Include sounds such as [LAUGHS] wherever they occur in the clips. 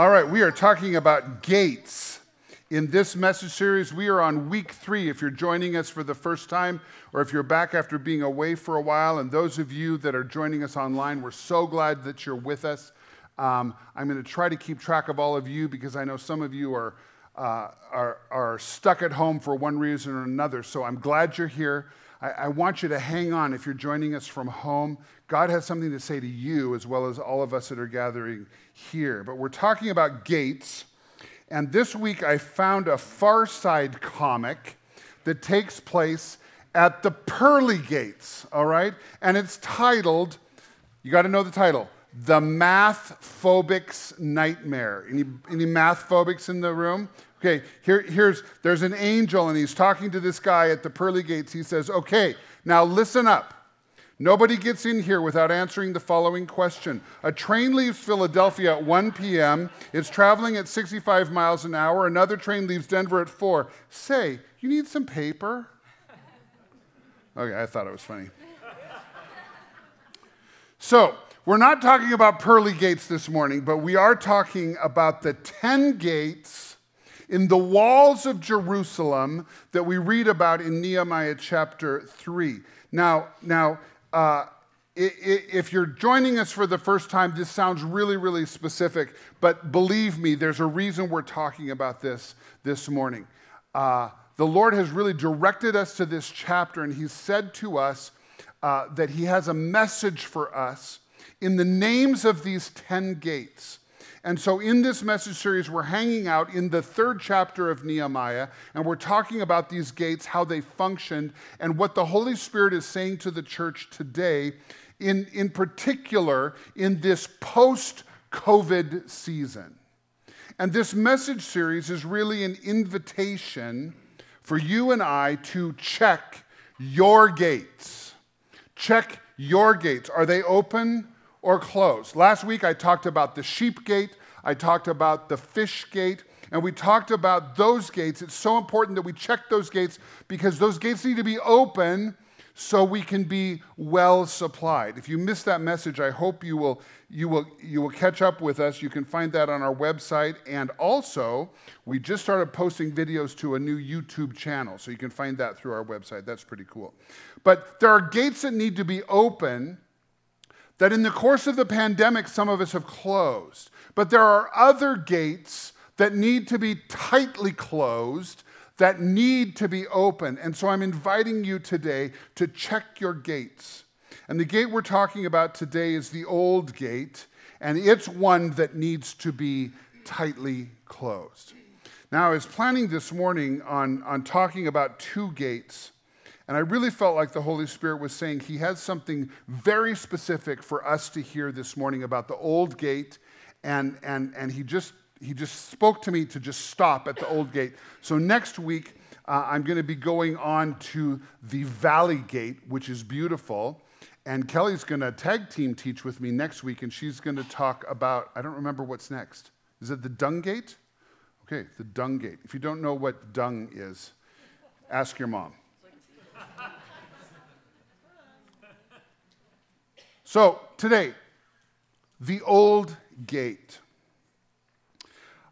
All right, we are talking about gates. In this message series, we are on week three. If you're joining us for the first time, or if you're back after being away for a while, and those of you that are joining us online, we're so glad that you're with us. Um, I'm going to try to keep track of all of you because I know some of you are, uh, are, are stuck at home for one reason or another. So I'm glad you're here. I, I want you to hang on if you're joining us from home. God has something to say to you as well as all of us that are gathering here. But we're talking about gates. And this week I found a Far Side comic that takes place at the pearly gates, all right? And it's titled, you got to know the title, The Math Phobic's Nightmare. Any, any math phobics in the room? Okay, here, here's, there's an angel and he's talking to this guy at the pearly gates. He says, okay, now listen up. Nobody gets in here without answering the following question. A train leaves Philadelphia at 1 p.m. It's traveling at 65 miles an hour. Another train leaves Denver at 4. Say, you need some paper? Okay, I thought it was funny. So, we're not talking about pearly gates this morning, but we are talking about the 10 gates in the walls of Jerusalem that we read about in Nehemiah chapter 3. Now, now uh, if you're joining us for the first time, this sounds really, really specific, but believe me, there's a reason we're talking about this this morning. Uh, the Lord has really directed us to this chapter, and He's said to us uh, that He has a message for us in the names of these 10 gates. And so, in this message series, we're hanging out in the third chapter of Nehemiah, and we're talking about these gates, how they functioned, and what the Holy Spirit is saying to the church today, in, in particular, in this post COVID season. And this message series is really an invitation for you and I to check your gates. Check your gates. Are they open? Or closed. Last week I talked about the sheep gate, I talked about the fish gate, and we talked about those gates. It's so important that we check those gates because those gates need to be open so we can be well supplied. If you missed that message, I hope you will, you will, you will catch up with us. You can find that on our website. And also, we just started posting videos to a new YouTube channel, so you can find that through our website. That's pretty cool. But there are gates that need to be open that in the course of the pandemic, some of us have closed. But there are other gates that need to be tightly closed, that need to be open. And so I'm inviting you today to check your gates. And the gate we're talking about today is the old gate, and it's one that needs to be tightly closed. Now, I was planning this morning on, on talking about two gates. And I really felt like the Holy Spirit was saying He has something very specific for us to hear this morning about the old gate. And, and, and he, just, he just spoke to me to just stop at the old gate. So next week, uh, I'm going to be going on to the Valley Gate, which is beautiful. And Kelly's going to tag team teach with me next week, and she's going to talk about, I don't remember what's next. Is it the Dung Gate? Okay, the Dung Gate. If you don't know what dung is, ask your mom. So, today, the old gate.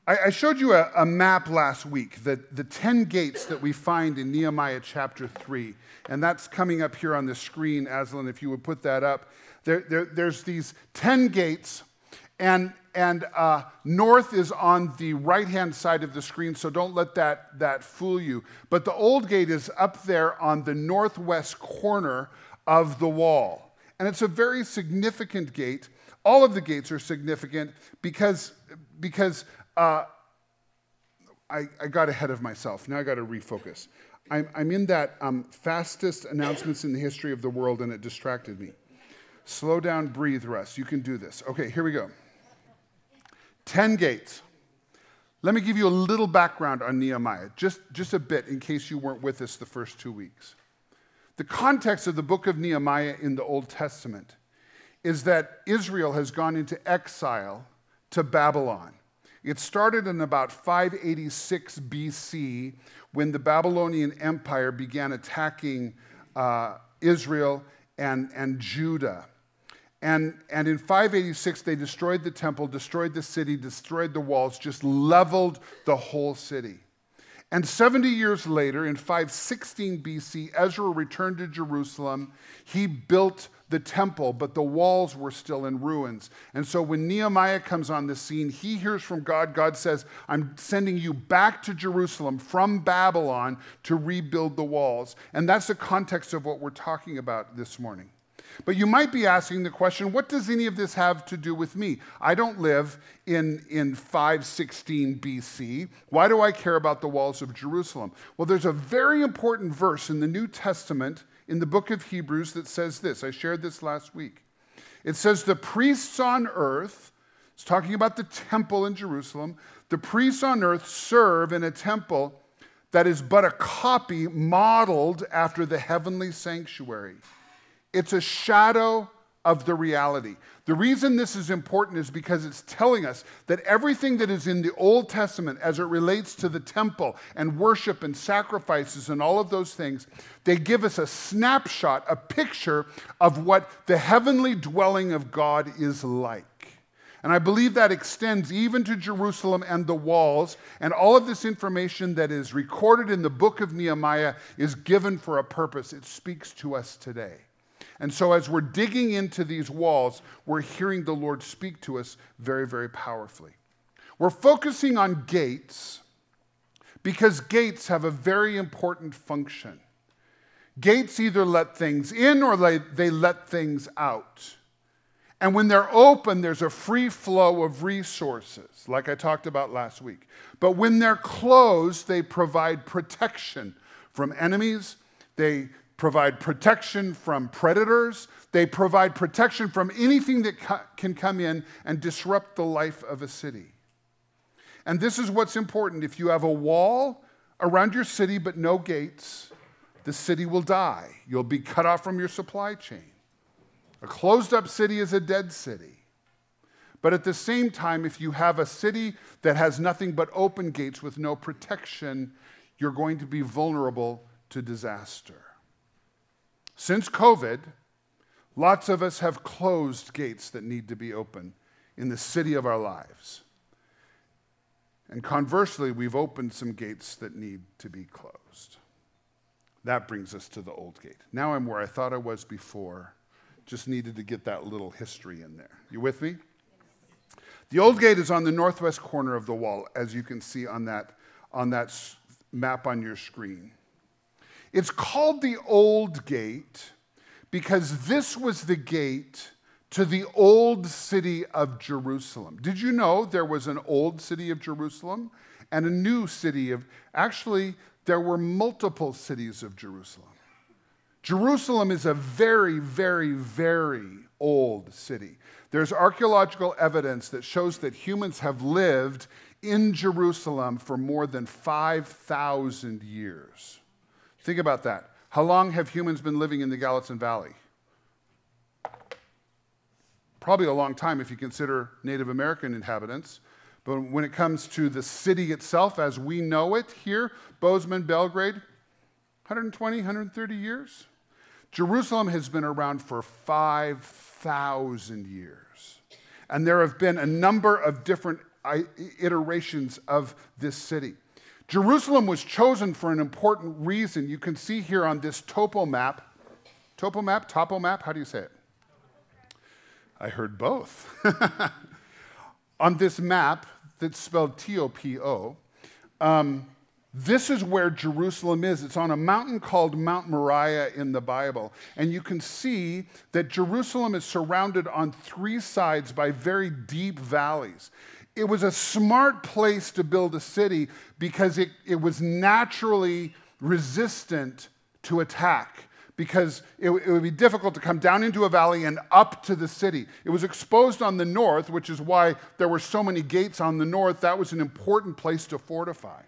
I, showed you a, a, map last week, the, the 10 gates that we find in Nehemiah chapter 3. And that's coming up here on the screen, Aslan, if you would put that up. There, there, there's these 10 gates, and, and uh, north is on the right hand side of the screen, so don't let that, that fool you. But the old gate is up there on the northwest corner of the wall. And it's a very significant gate. All of the gates are significant because, because uh, I, I, got ahead of myself. Now I got to refocus. I'm, I'm in that um, fastest announcements in the history of the world, and it distracted me. Slow down, breathe, Russ. You can do this. Okay, here we go. 10 gates. Let me give you a little background on Nehemiah, just, just a bit in case you weren't with us the first two weeks. The context of the book of Nehemiah in the Old Testament is that Israel has gone into exile to Babylon. It started in about 586 BC when the Babylonian Empire began attacking uh, Israel and, and Judah. And, and in 586, they destroyed the temple, destroyed the city, destroyed the walls, just leveled the whole city. And 70 years later, in 516 BC, Ezra returned to Jerusalem. He built the temple, but the walls were still in ruins. And so when Nehemiah comes on the scene, he hears from God. God says, I'm sending you back to Jerusalem from Babylon to rebuild the walls. And that's the context of what we're talking about this morning. But you might be asking the question what does any of this have to do with me? I don't live in, in 516 BC. Why do I care about the walls of Jerusalem? Well, there's a very important verse in the New Testament in the book of Hebrews that says this. I shared this last week. It says, The priests on earth, it's talking about the temple in Jerusalem, the priests on earth serve in a temple that is but a copy modeled after the heavenly sanctuary. It's a shadow of the reality. The reason this is important is because it's telling us that everything that is in the Old Testament as it relates to the temple and worship and sacrifices and all of those things, they give us a snapshot, a picture of what the heavenly dwelling of God is like. And I believe that extends even to Jerusalem and the walls. And all of this information that is recorded in the book of Nehemiah is given for a purpose. It speaks to us today. And so, as we're digging into these walls, we're hearing the Lord speak to us very, very powerfully. We're focusing on gates because gates have a very important function. Gates either let things in or they let things out. And when they're open, there's a free flow of resources, like I talked about last week. But when they're closed, they provide protection from enemies, they provide protection from predators. They provide protection from anything that can come in and disrupt the life of a city. And this is what's important. If you have a wall around your city but no gates, the city will die. You'll be cut off from your supply chain. A closed up city is a dead city. But at the same time, if you have a city that has nothing but open gates with no protection, you're going to be vulnerable to disaster. Since COVID, lots of us have closed gates that need to be open in the city of our lives. And conversely, we've opened some gates that need to be closed. That brings us to the old gate. Now I'm where I thought I was before. Just needed to get that little history in there. You with me? The old gate is on the northwest corner of the wall, as you can see on that, on that map on your screen. It's called the Old Gate because this was the gate to the old city of Jerusalem. Did you know there was an old city of Jerusalem and a new city of, actually, there were multiple cities of Jerusalem. Jerusalem is a very, very, very old city. There's archaeological evidence that shows that humans have lived in Jerusalem for more than 5,000 years. Think about that. How long have humans been living in the Gallatin Valley? Probably a long time if you consider Native American inhabitants. But when it comes to the city itself as we know it here, Bozeman, Belgrade, 120, 130 years. Jerusalem has been around for 5,000 years. And there have been a number of different iterations of this city. Jerusalem was chosen for an important reason. You can see here on this topo map. Topo map? Topo map? How do you say it? I heard both. [LAUGHS] on this map that's spelled T O P O, um, this is where Jerusalem is. It's on a mountain called Mount Moriah in the Bible. And you can see that Jerusalem is surrounded on three sides by very deep valleys it was a smart place to build a city because it, it was naturally resistant to attack because it, it, would be difficult to come down into a valley and up to the city. It was exposed on the north, which is why there were so many gates on the north. That was an important place to fortify.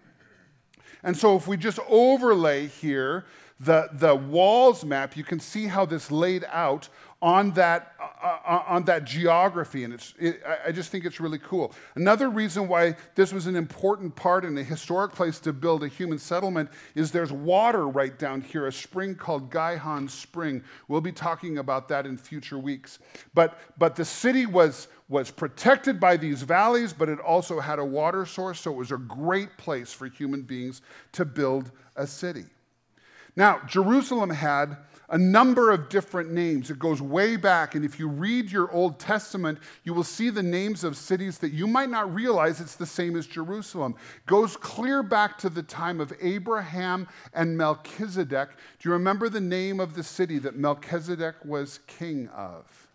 And so, if we just overlay here the, the walls map, you can see how this laid out on that, uh, uh, on that geography. And it's, it, I just think it's really cool. Another reason why this was an important part and a historic place to build a human settlement is there's water right down here, a spring called Gihon Spring. We'll be talking about that in future weeks. But, but the city was, was protected by these valleys, but it also had a water source, so it was a great place for human beings to build a city. Now, Jerusalem had a number of different names. It goes way back, and if you read your Old Testament, you will see the names of cities that you might not realize it's the same as Jerusalem. It goes clear back to the time of Abraham and Melchizedek. Do you remember the name of the city that Melchizedek was king of?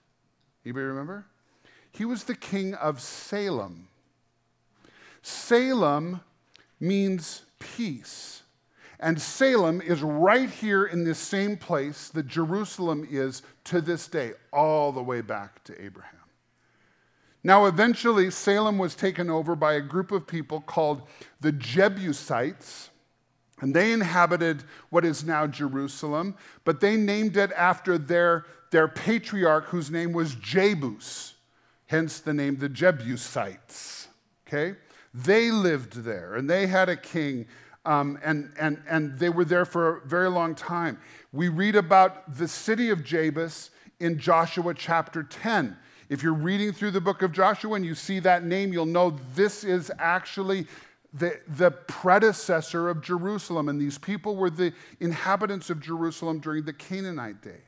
Anybody remember? He was the king of Salem. Salem means peace. And Salem is right here in this same place that Jerusalem is to this day, all the way back to Abraham. Now, eventually, Salem was taken over by a group of people called the Jebusites. And they inhabited what is now Jerusalem, but they named it after their, their patriarch, whose name was Jebus, hence the name the Jebusites. Okay? They lived there, and they had a king um, and, and, and they were there for a very long time. We read about the city of Jebus in Joshua chapter 10. If you're reading through the book of Joshua and you see that name, you'll know this is actually the, the predecessor of Jerusalem. And these people were the inhabitants of Jerusalem during the Canaanite days.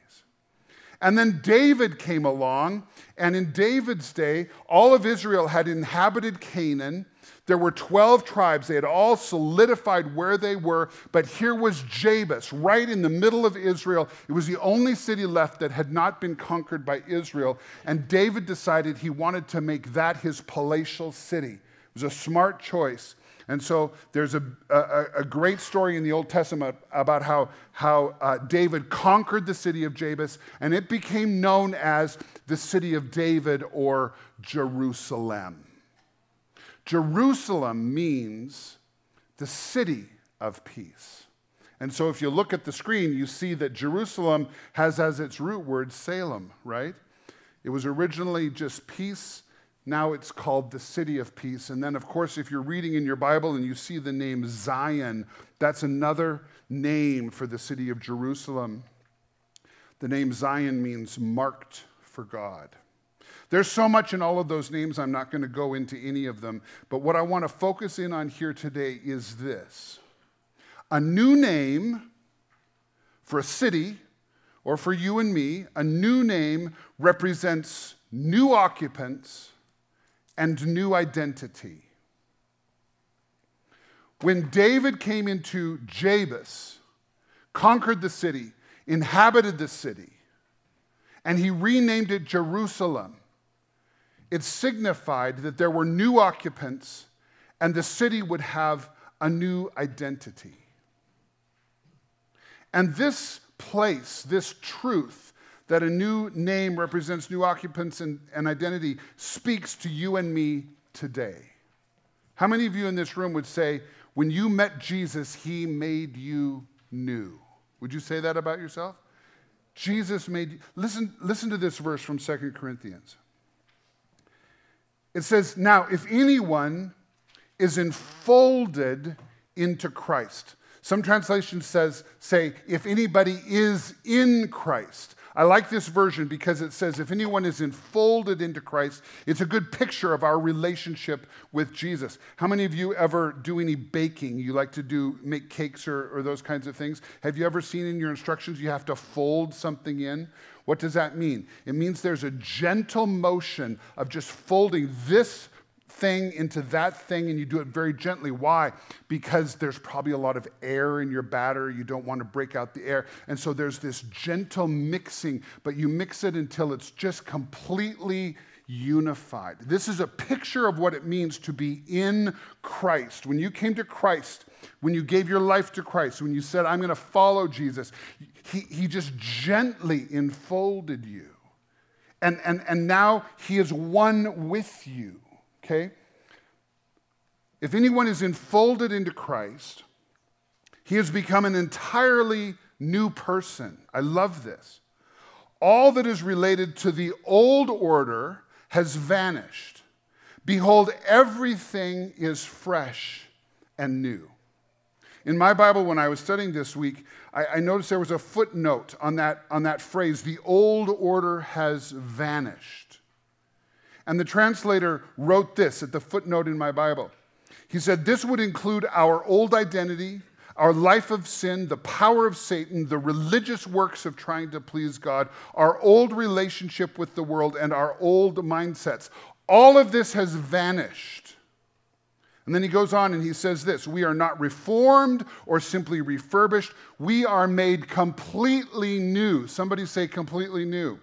And then David came along, and in David's day, all of Israel had inhabited Canaan. There were 12 tribes. They had all solidified where they were, but here was Jebus, right in the middle of Israel. It was the only city left that had not been conquered by Israel. And David decided he wanted to make that his palatial city. It was a smart choice. And so there's a, a, a, great story in the Old Testament about how, how uh, David conquered the city of Jebus, and it became known as the city of David or Jerusalem. Jerusalem means the city of peace. And so if you look at the screen, you see that Jerusalem has as its root word Salem, right? It was originally just peace. Now it's called the city of peace. And then, of course, if you're reading in your Bible and you see the name Zion, that's another name for the city of Jerusalem. The name Zion means marked for God. There's so much in all of those names, I'm not going to go into any of them. But what I want to focus in on here today is this a new name for a city or for you and me, a new name represents new occupants and new identity. When David came into Jebus, conquered the city, inhabited the city, and he renamed it Jerusalem, it signified that there were new occupants and the city would have a new identity. And this place, this truth, that a new name represents new occupants and, and, identity, speaks to you and me today. How many of you in this room would say, when you met Jesus, he made you new? Would you say that about yourself? Jesus made you. Listen, listen to this verse from Second Corinthians. It says, Now, if anyone is enfolded into Christ. Some translations says, say, if anybody is in Christ. I like this version because it says, if anyone is enfolded into Christ, it's a good picture of our relationship with Jesus. How many of you ever do any baking? You like to do, make cakes or, or those kinds of things? Have you ever seen in your instructions you have to fold something in? What does that mean? It means there's a gentle motion of just folding this thing into that thing and you do it very gently. Why? Because there's probably a lot of air in your batter. You don't want to break out the air. And so there's this gentle mixing, but you mix it until it's just completely unified. This is a picture of what it means to be in Christ. When you came to Christ, when you gave your life to Christ, when you said, I'm going to follow Jesus, he, he just gently enfolded you. And, and, and now he is one with you, okay? If anyone is enfolded into Christ, he has become an entirely new person. I love this. All that is related to the old order has vanished. Behold, everything is fresh and new. In my Bible, when I was studying this week, I, I, noticed there was a footnote on that, on that phrase the old order has vanished. And the translator wrote this at the footnote in my Bible. He said, This would include our old identity, our life of sin, the power of Satan, the religious works of trying to please God, our old relationship with the world, and our old mindsets. All of this has vanished. And then he goes on and he says this We are not reformed or simply refurbished. We are made completely new. Somebody say, completely new.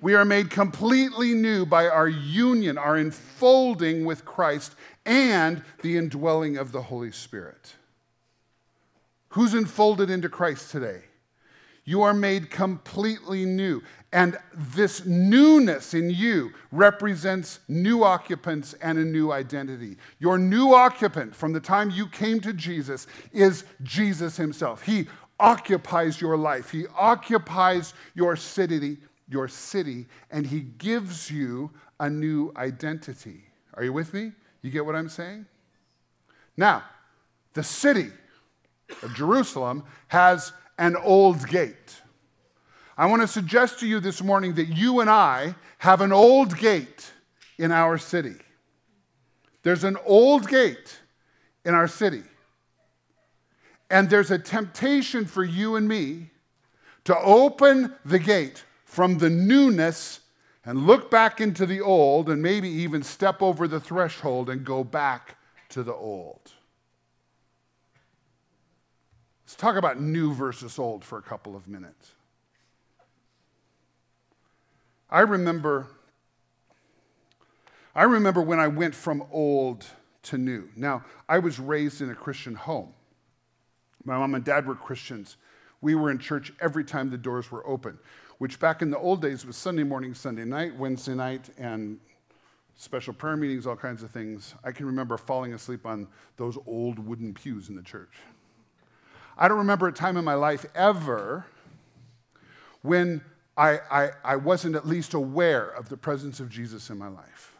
We are made completely new by our union, our enfolding with Christ, and the indwelling of the Holy Spirit. Who's enfolded into Christ today? You are made completely new. And this newness in you represents new occupants and a new identity. Your new occupant from the time you came to Jesus is Jesus himself. He occupies your life, he occupies your city, your city, and he gives you a new identity. Are you with me? You get what I'm saying? Now, the city of Jerusalem has an old gate. I want to suggest to you this morning that you and I have an old gate in our city. There's an old gate in our city. And there's a temptation for you and me to open the gate from the newness and look back into the old and maybe even step over the threshold and go back to the old. Let's talk about new versus old for a couple of minutes. I remember I remember when I went from old to new. Now, I was raised in a Christian home. My mom and dad were Christians. We were in church every time the doors were open, which back in the old days was Sunday morning, Sunday night, Wednesday night, and special prayer meetings, all kinds of things. I can remember falling asleep on those old wooden pews in the church. I don't remember a time in my life ever when I, I, I wasn't at least aware of the presence of Jesus in my life.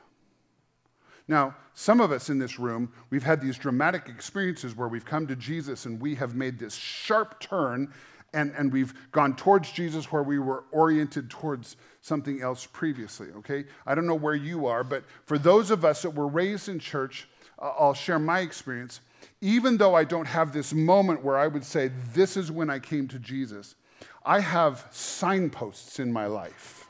Now, some of us in this room, we've had these dramatic experiences where we've come to Jesus and we have made this sharp turn and, and we've gone towards Jesus where we were oriented towards something else previously, okay? I don't know where you are, but for those of us that were raised in church, uh, I'll share my experience even though I don't have this moment where I would say, This is when I came to Jesus, I have signposts in my life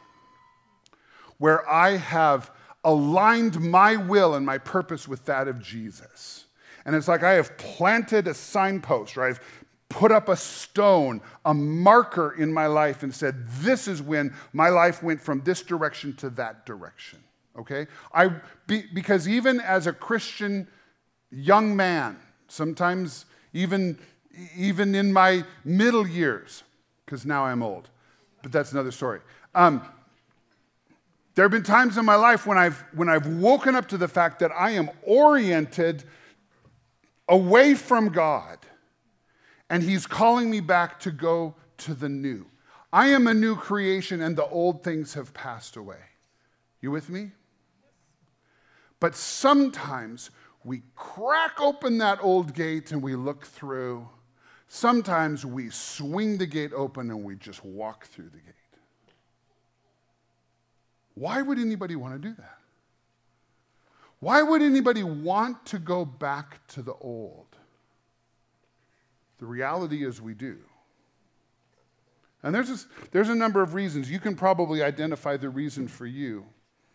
where I have aligned my will and my purpose with that of Jesus. And it's like I have planted a signpost, or I've put up a stone, a marker in my life, and said, This is when my life went from this direction to that direction. Okay? I, be, because even as a Christian young man, sometimes even, even in my middle years, because now I'm old. But that's another story. Um, there have been times in my life when I've, when I've woken up to the fact that I am oriented away from God, and He's calling me back to go to the new. I am a new creation, and the old things have passed away. You with me? But sometimes we crack open that old gate and we look through. Sometimes we swing the gate open and we just walk through the gate. Why would anybody want to do that? Why would anybody want to go back to the old? The reality is we do. And there's, a, there's a number of reasons. You can probably identify the reason for you.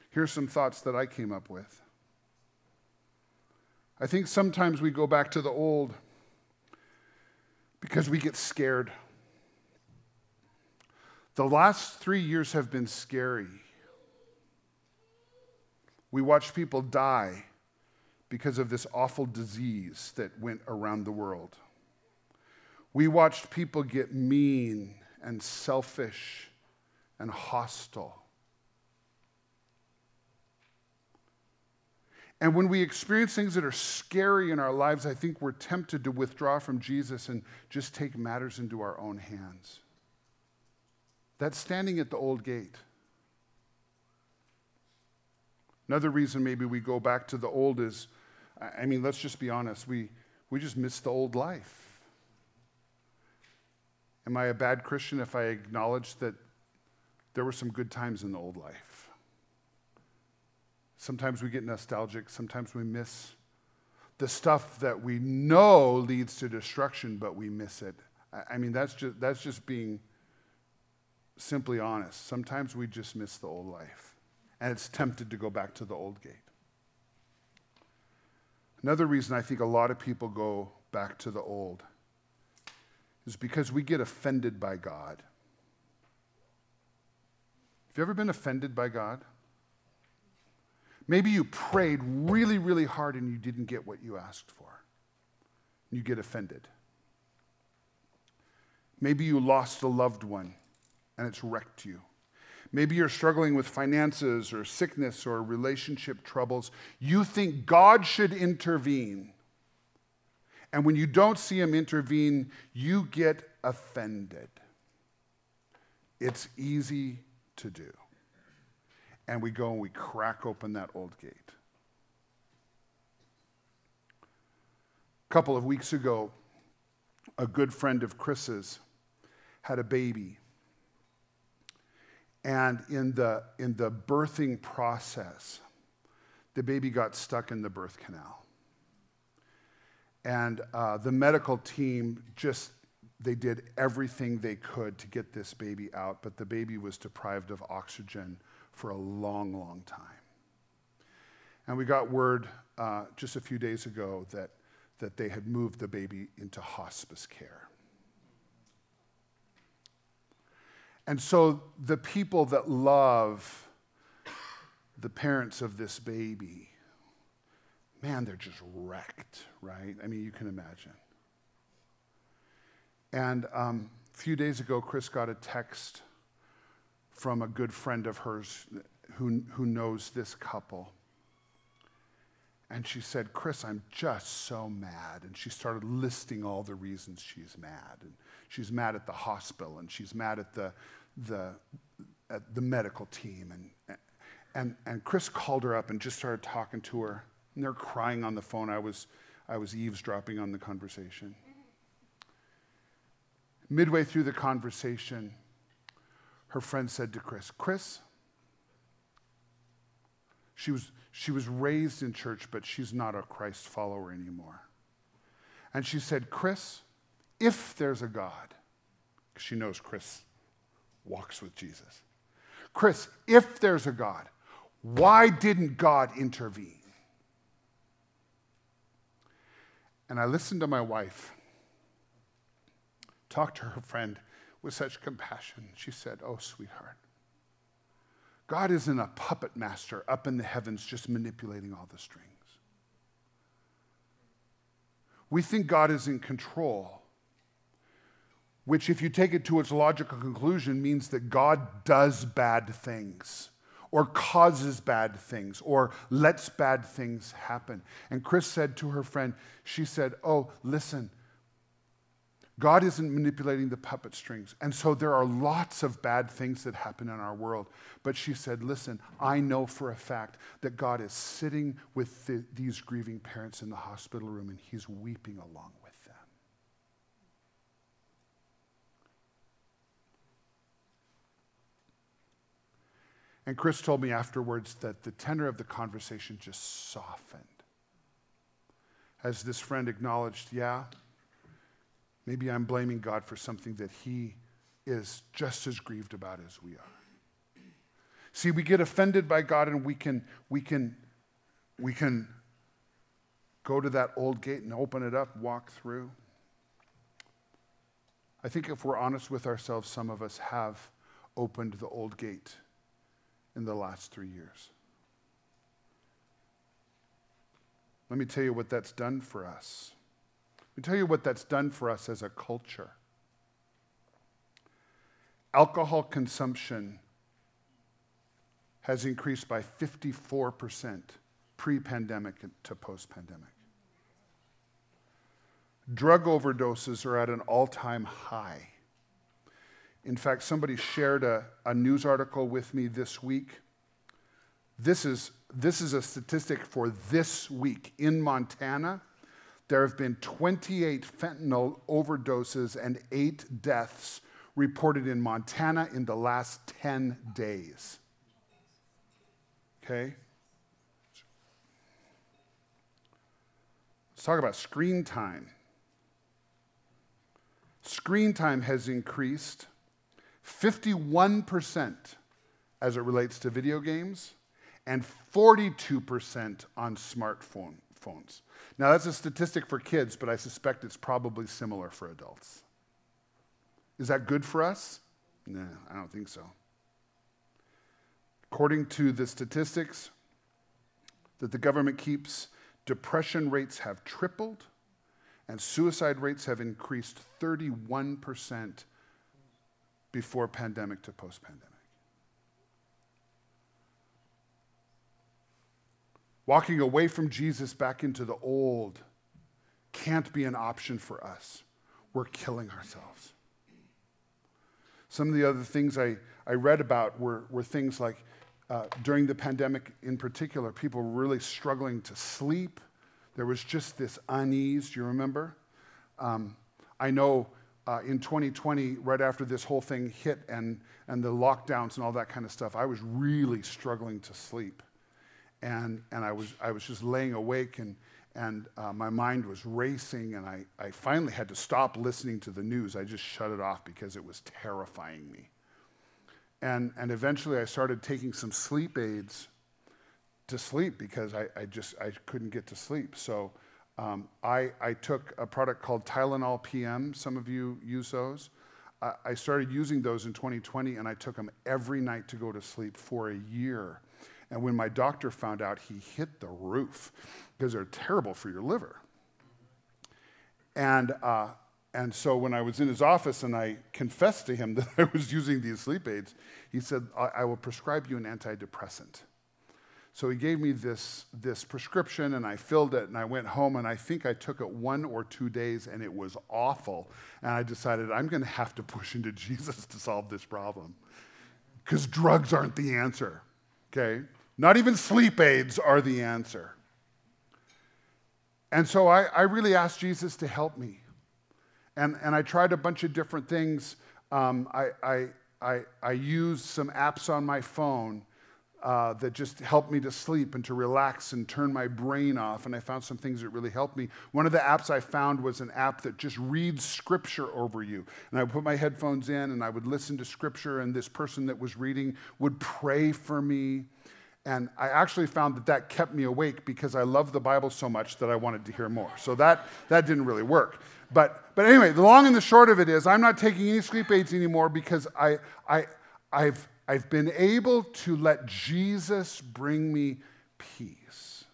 Here's some thoughts that I came up with. I think sometimes we go back to the old because we get scared. The last three years have been scary. We watched people die because of this awful disease that went around the world. We watched people get mean and selfish and hostile. And when we experience things that are scary in our lives, I think we're tempted to withdraw from Jesus and just take matters into our own hands. That's standing at the old gate. Another reason maybe we go back to the old is I mean, let's just be honest, we, we just miss the old life. Am I a bad Christian if I acknowledge that there were some good times in the old life? Sometimes we get nostalgic, sometimes we miss the stuff that we know leads to destruction, but we miss it. I mean, that's just, that's just being simply honest. Sometimes we just miss the old life, and it's tempted to go back to the old gate. Another reason I think a lot of people go back to the old is because we get offended by God. Have you ever been offended by God? Maybe you prayed really, really hard and you didn't get what you asked for. You get offended. Maybe you lost a loved one and it's wrecked you. Maybe you're struggling with finances or sickness or relationship troubles. You think God should intervene. And when you don't see him intervene, you get offended. It's easy to do. And we go and we crack open that old gate. A couple of weeks ago, a good friend of Chris's had a baby. And in the, in the birthing process, the baby got stuck in the birth canal. And uh, the medical team just, they did everything they could to get this baby out, but the baby was deprived of oxygen for a long, long time. And we got word uh, just a few days ago that, that they had moved the baby into hospice care. And so the people that love the parents of this baby, man, they're just wrecked, right? I mean, you can imagine. And um, a few days ago, Chris got a text from a good friend of hers who, who knows this couple. And she said, Chris, I'm just so mad. And she started listing all the reasons she's mad. And she's mad at the hospital, and she's mad at the, the, uh, the medical team. And, and, and Chris called her up and just started talking to her. And they're crying on the phone. I was, I was eavesdropping on the conversation. Midway through the conversation, her friend said to Chris, Chris, she was, she was raised in church, but she's not a Christ follower anymore. And she said, Chris, if there's a God, she knows Chris walks with Jesus. Chris, if there's a God, why didn't God intervene? And I listened to my wife talk to her friend with such compassion. She said, Oh, sweetheart, God isn't a puppet master up in the heavens just manipulating all the strings. We think God is in control which, if you take it to its logical conclusion, means that God does bad things or causes bad things or lets bad things happen. And Chris said to her friend, she said, Oh, listen, God isn't manipulating the puppet strings. And so there are lots of bad things that happen in our world. But she said, Listen, I know for a fact that God is sitting with the, these grieving parents in the hospital room and he's weeping along with them. And Chris told me afterwards that the tenor of the conversation just softened. As this friend acknowledged, yeah, maybe I'm blaming God for something that he is just as grieved about as we are. See, we get offended by God and we can, we can, we can go to that old gate and open it up, walk through. I think if we're honest with ourselves, some of us have opened the old gate in the last three years. Let me tell you what that's done for us. Me tell you what that's done for us as a culture. Alcohol consumption has increased by 54% pre pandemic to post pandemic. Drug overdoses are at an all time high. In fact, somebody shared a, a news article with me this week. This is, this is a statistic for this week. In Montana, there have been 28 fentanyl overdoses and eight deaths reported in Montana in the last 10 days. Okay? Let's talk about screen time. Screen time has increased 51% as it relates to video games and 42% on smartphone phones. Now, that's a statistic for kids, but I suspect it's probably similar for adults. Is that good for us? No, I don't think so. According to the statistics that the government keeps, depression rates have tripled and suicide rates have increased 31% before pandemic to post pandemic. Walking away from Jesus back into the old can't be an option for us. We're killing ourselves. Some of the other things I, I read about were, were things like uh, during the pandemic in particular, people were really struggling to sleep. There was just this unease, do you remember? Um, I know uh, in 2020, right after this whole thing hit and, and the lockdowns and all that kind of stuff, I was really struggling to sleep. And, and I, was, I was just laying awake and, and uh, my mind was racing, and I, I finally had to stop listening to the news. I just shut it off because it was terrifying me. And, and eventually I started taking some sleep aids to sleep because I, I just I couldn't get to sleep. So um, I, I took a product called Tylenol PM. Some of you use those. I, I started using those in 2020 and I took them every night to go to sleep for a year. And when my doctor found out, he hit the roof because they're terrible for your liver. And, uh, and so when I was in his office and I confessed to him [LAUGHS] that I was using these sleep aids, he said, I, I will prescribe you an antidepressant. So he gave me this, this prescription and I filled it and I went home and I think I took it one or two days and it was awful. And I decided I'm going to have to push into [LAUGHS] Jesus to solve this problem because drugs aren't the answer, okay? Not even sleep aids are the answer. And so I, I really asked Jesus to help me. And, and I tried a bunch of different things. Um, I, I, I, I used some apps on my phone uh, that just helped me to sleep and to relax and turn my brain off. And I found some things that really helped me. One of the apps I found was an app that just reads scripture over you. And I would put my headphones in and I would listen to scripture, and this person that was reading would pray for me. And I actually found that that kept me awake because I love the Bible so much that I wanted to hear more. So that, that didn't really work. But, but anyway, the long and the short of it is I'm not taking any sleep aids anymore because I, I, I've, I've been able to let Jesus bring me peace.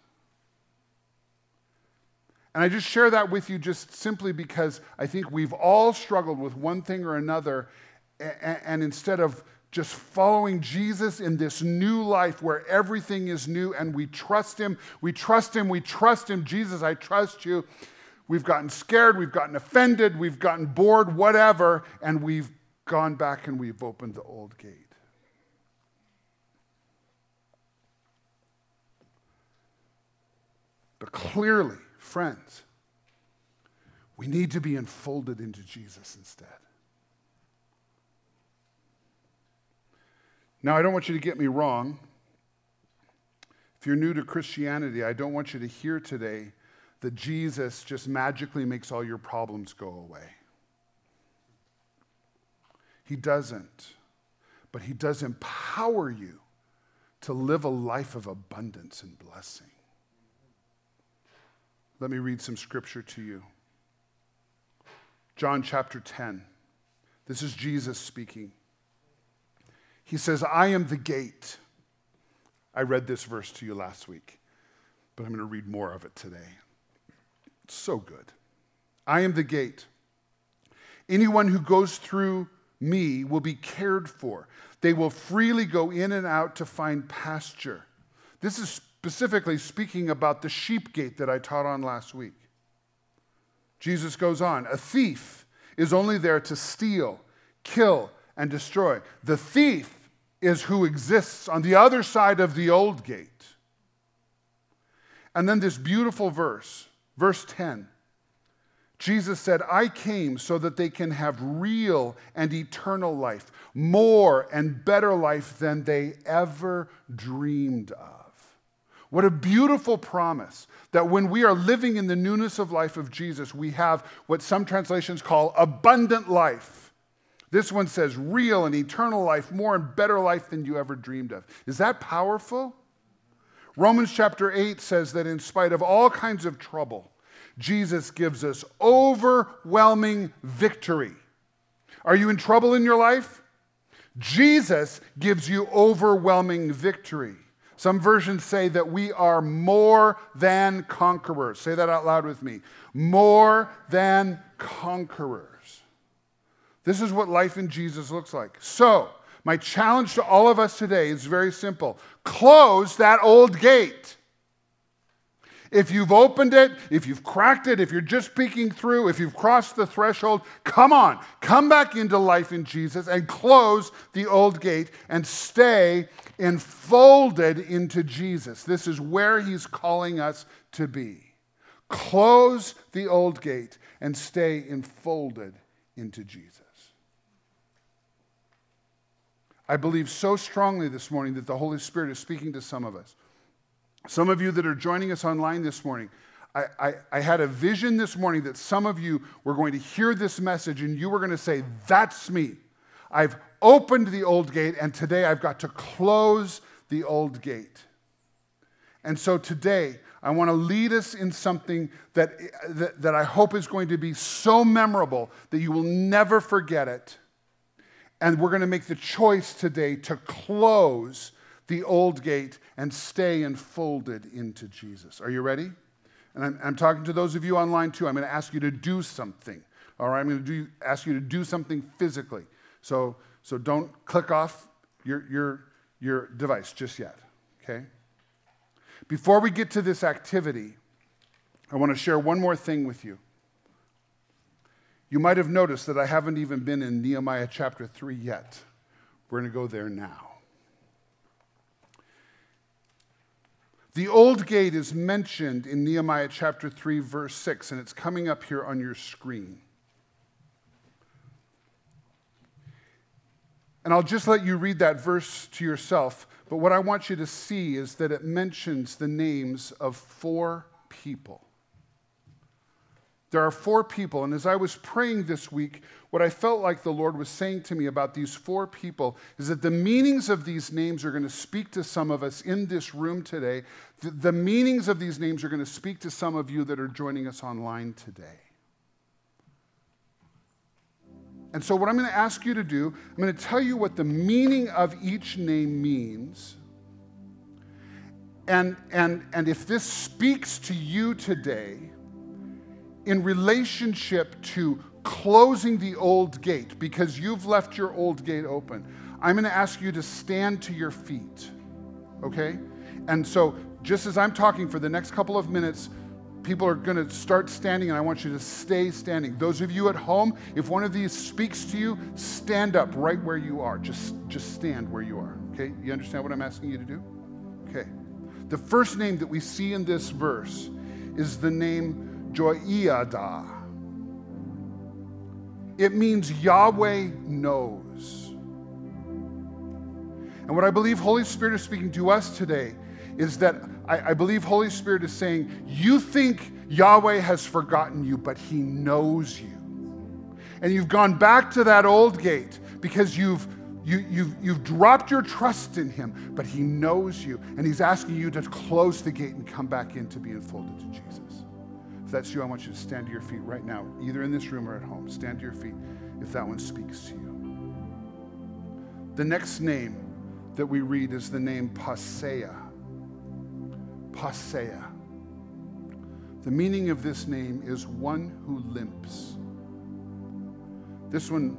And I just share that with you just simply because I think we've all struggled with one thing or another. And, and instead of just following Jesus in this new life where everything is new and we trust Him, we trust Him, we trust Him. Jesus, I trust you. We've gotten scared, we've gotten offended, we've gotten bored, whatever, and we've gone back and we've opened the old gate. But clearly, friends, we need to be enfolded into Jesus instead. Now, I don't want you to get me wrong. If you're new to Christianity, I don't want you to hear today that Jesus just magically makes all your problems go away. He doesn't. But He does empower you to live a life of abundance and blessing. Let me read some scripture to you. John chapter 10. This is Jesus speaking. He says, I am the gate. I read this verse to you last week, but I'm going to read more of it today. It's so good. I am the gate. Anyone who goes through me will be cared for. They will freely go in and out to find pasture. This is specifically speaking about the sheep gate that I taught on last week. Jesus goes on A thief is only there to steal, kill, and destroy. The thief is who exists on the other side of the old gate. And then this beautiful verse, verse 10. Jesus said, I came so that they can have real and eternal life, more and better life than they ever dreamed of. What a beautiful promise that when we are living in the newness of life of Jesus, we have what some translations call abundant life. This one says real and eternal life, more and better life than you ever dreamed of. Is that powerful? Romans chapter 8 says that in spite of all kinds of trouble, Jesus gives us overwhelming victory. Are you in trouble in your life? Jesus gives you overwhelming victory. Some versions say that we are more than conquerors. Say that out loud with me. More than conquerors. This is what life in Jesus looks like. So, my challenge to all of us today is very simple close that old gate. If you've opened it, if you've cracked it, if you're just peeking through, if you've crossed the threshold, come on, come back into life in Jesus and close the old gate and stay enfolded into Jesus. This is where he's calling us to be. Close the old gate and stay enfolded into Jesus. I believe so strongly this morning that the Holy Spirit is speaking to some of us. Some of you that are joining us online this morning, I, I, I, had a vision this morning that some of you were going to hear this message and you were going to say, That's me. I've opened the old gate and today I've got to close the old gate. And so today, I want to lead us in something that, that, that I hope is going to be so memorable that you will never forget it and we're going to make the choice today to close the old gate and stay enfolded into Jesus. Are you ready? And I'm, I'm, talking to those of you online too. I'm going to ask you to do something. All right, I'm going to do, ask you to do something physically. So, so don't click off your, your, your device just yet. Okay? Before we get to this activity, I want to share one more thing with you. You might have noticed that I haven't even been in Nehemiah chapter 3 yet. We're going to go there now. The old gate is mentioned in Nehemiah chapter 3, verse 6, and it's coming up here on your screen. And I'll just let you read that verse to yourself, but what I want you to see is that it mentions the names of four people. There are four people, and as I was praying this week, what I felt like the Lord was saying to me about these four people is that the meanings of these names are going to speak to some of us in this room today. The, the meanings of these names are going to speak to some of you that are joining us online today. And so, what I'm going to ask you to do, I'm going to tell you what the meaning of each name means. And, and, and if this speaks to you today, in relationship to closing the old gate because you've left your old gate open, I'm going to ask you to stand to your feet. Okay? And so, just as I'm talking for the next couple of minutes, people are going to start standing, and I want you to stay standing. Those of you at home, if one of these speaks to you, stand up right where you are. Just, just stand where you are. Okay? You understand what I'm asking you to do? Okay. The first name that we see in this verse is the name Joiada. It means Yahweh knows. And what I believe Holy Spirit is speaking to us today is that I, I, believe Holy Spirit is saying, You think Yahweh has forgotten you, but He knows you. And you've gone back to that old gate because you've, you, you've, you've dropped your trust in Him, but He knows you. And He's asking you to close the gate and come back in to be enfolded to Jesus. If that's you, I want you to stand to your feet right now, either in this room or at home. Stand to your feet if that one speaks to you. The next name that we read is the name Paseah. Paseah. The meaning of this name is one who limps. This one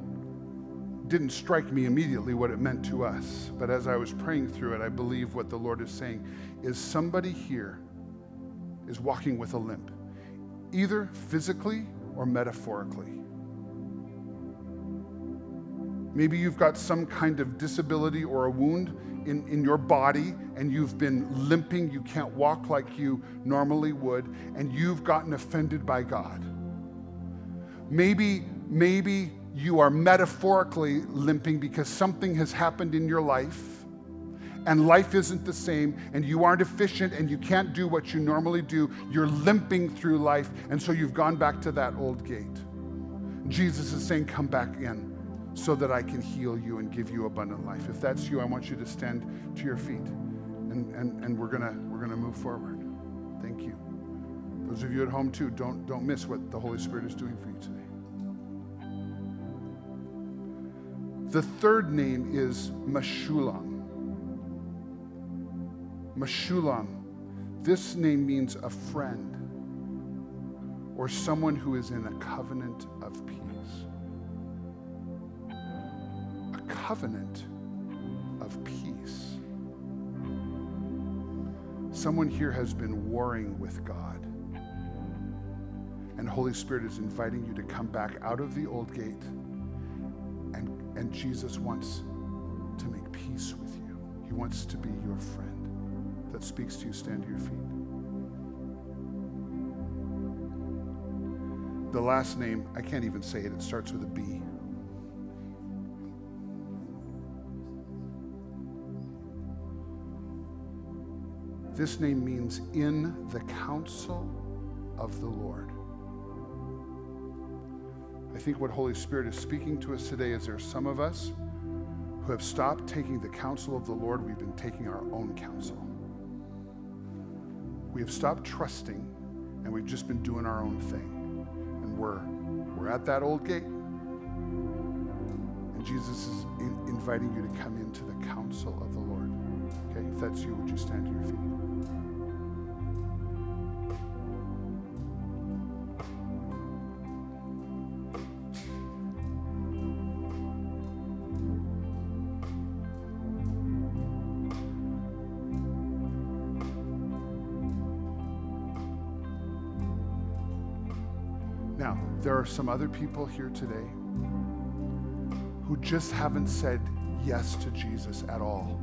didn't strike me immediately what it meant to us. But as I was praying through it, I believe what the Lord is saying is somebody here is walking with a limp, either physically or metaphorically. Maybe you've got some kind of disability or a wound in, in your body and you've been limping. You can't walk like you normally would, and you've gotten offended by God. Maybe, maybe you are metaphorically limping because something has happened in your life and life isn't the same and you aren't efficient and you can't do what you normally do. You're limping through life, and so you've gone back to that old gate. Jesus is saying, Come back in so that I can heal you and give you abundant life. If that's you, I want you to stand to your feet and, and, and we're gonna we're gonna move forward. Thank you. Those of you at home too, don't don't miss what the Holy Spirit is doing for you today. The third name is Meshullam. Meshullam. This name means a friend or someone who is in a covenant of peace. Covenant of peace. Someone here has been warring with God. And Holy Spirit is inviting you to come back out of the old gate and and Jesus wants to make peace with you. He wants to be your friend that speaks to you. Stand to your feet. The last name, I can't even say it, it starts with a B. This name means in the counsel of the Lord. I think what Holy Spirit is speaking to us today is there are some of us who have stopped taking the counsel of the Lord. We've been taking our own counsel. We have stopped trusting and we've just been doing our own thing. And we're, we're at that old gate. And Jesus is in, inviting you to come into the counsel of the Lord. Okay, if that's you, would you stand to your feet? Some other people here today who just haven't said yes to Jesus at all.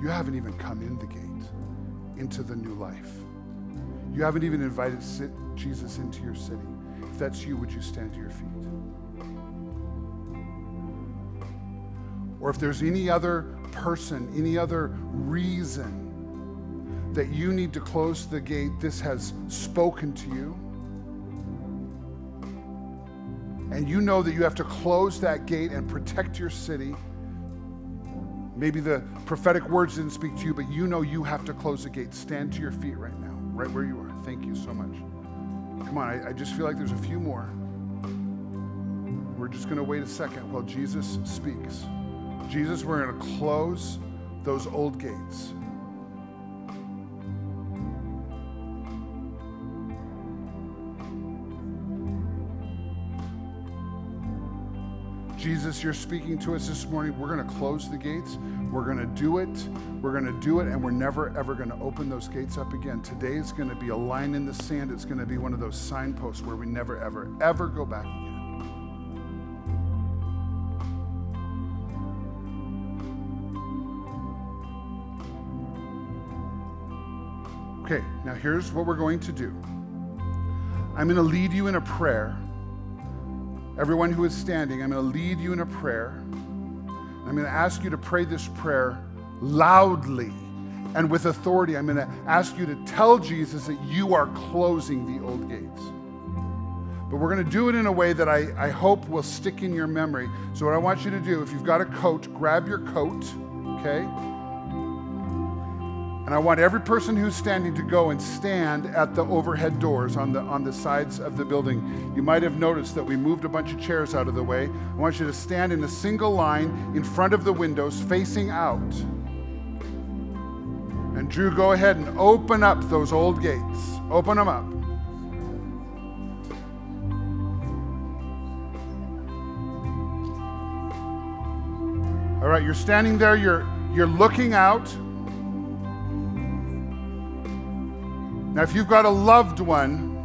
You haven't even come in the gate into the new life. You haven't even invited Jesus into your city. If that's you, would you stand to your feet? Or if there's any other person, any other reason that you need to close the gate, this has spoken to you and you know that you have to close that gate and protect your city. Maybe the prophetic words didn't speak to you, but you know you have to close the gate. Stand to your feet right now, right where you are. Thank you so much. Come on, I, I just feel like there's a few more. We're just going to wait a second while Jesus speaks. Jesus, we're going to close those old gates. Jesus, you're speaking to us this morning. We're going to close the gates. We're going to do it. We're going to do it, and we're never, ever going to open those gates up again. Today is going to be a line in the sand. It's going to be one of those signposts where we never, ever, ever go back again. Okay, now here's what we're going to do I'm going to lead you in a prayer. Everyone who is standing, I'm going to lead you in a prayer. I'm going to ask you to pray this prayer loudly and with authority. I'm going to ask you to tell Jesus that you are closing the old gates. But we're going to do it in a way that I, I hope will stick in your memory. So, what I want you to do, if you've got a coat, grab your coat, okay? And I want every person who's standing to go and stand at the overhead doors on the, on the sides of the building. You might have noticed that we moved a bunch of chairs out of the way. I want you to stand in a single line in front of the windows facing out. And Drew, go ahead and open up those old gates. Open them up. All right, you're standing there, you're, you're looking out. Now, if you've got a loved one,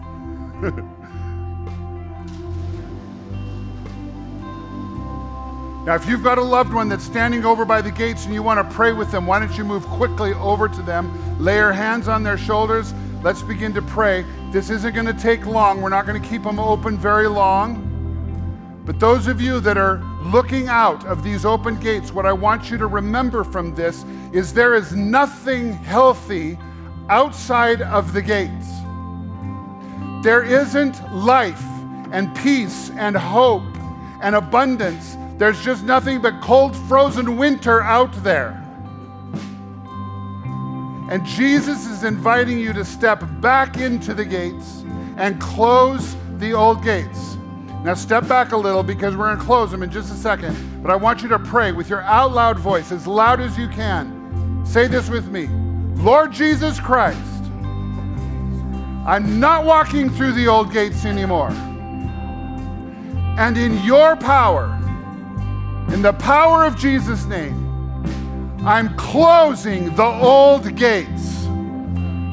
[LAUGHS] Now, if you've got a loved one that's standing over by the gates and you want to pray with them, why don't you move quickly over to them, lay your hands on their shoulders. Let's begin to pray. This isn't going to take long. We're not going to keep them open very long. But those of you that are looking out of these open gates, what I want you to remember from this is there is nothing healthy outside of the gates. There isn't life and peace and hope and abundance there's just nothing but cold, frozen winter out there. And Jesus is inviting you to step back into the gates and close the old gates. Now, step back a little because we're going to close them in just a second. But I want you to pray with your out loud voice, as loud as you can. Say this with me Lord Jesus Christ, I'm not walking through the old gates anymore. And in your power, in the power of Jesus' name, I'm closing the old gates.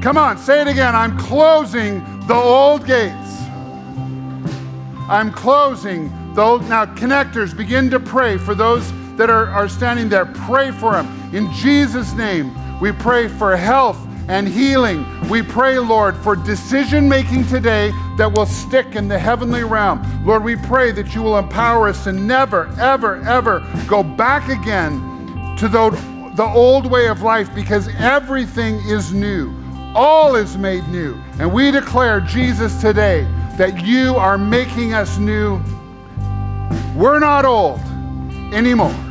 Come on, say it again. I'm closing the old gates. I'm closing the old. Now, connectors, begin to pray for those that are, are standing there. Pray for them. In Jesus' name, we pray for health and healing. We pray, Lord, for decision making today that will stick in the heavenly realm. Lord, we pray that you will empower us to never, ever, ever go back again to the, the old way of life because everything is new. All is made new. And we declare, Jesus, today that you are making us new. We're not old anymore.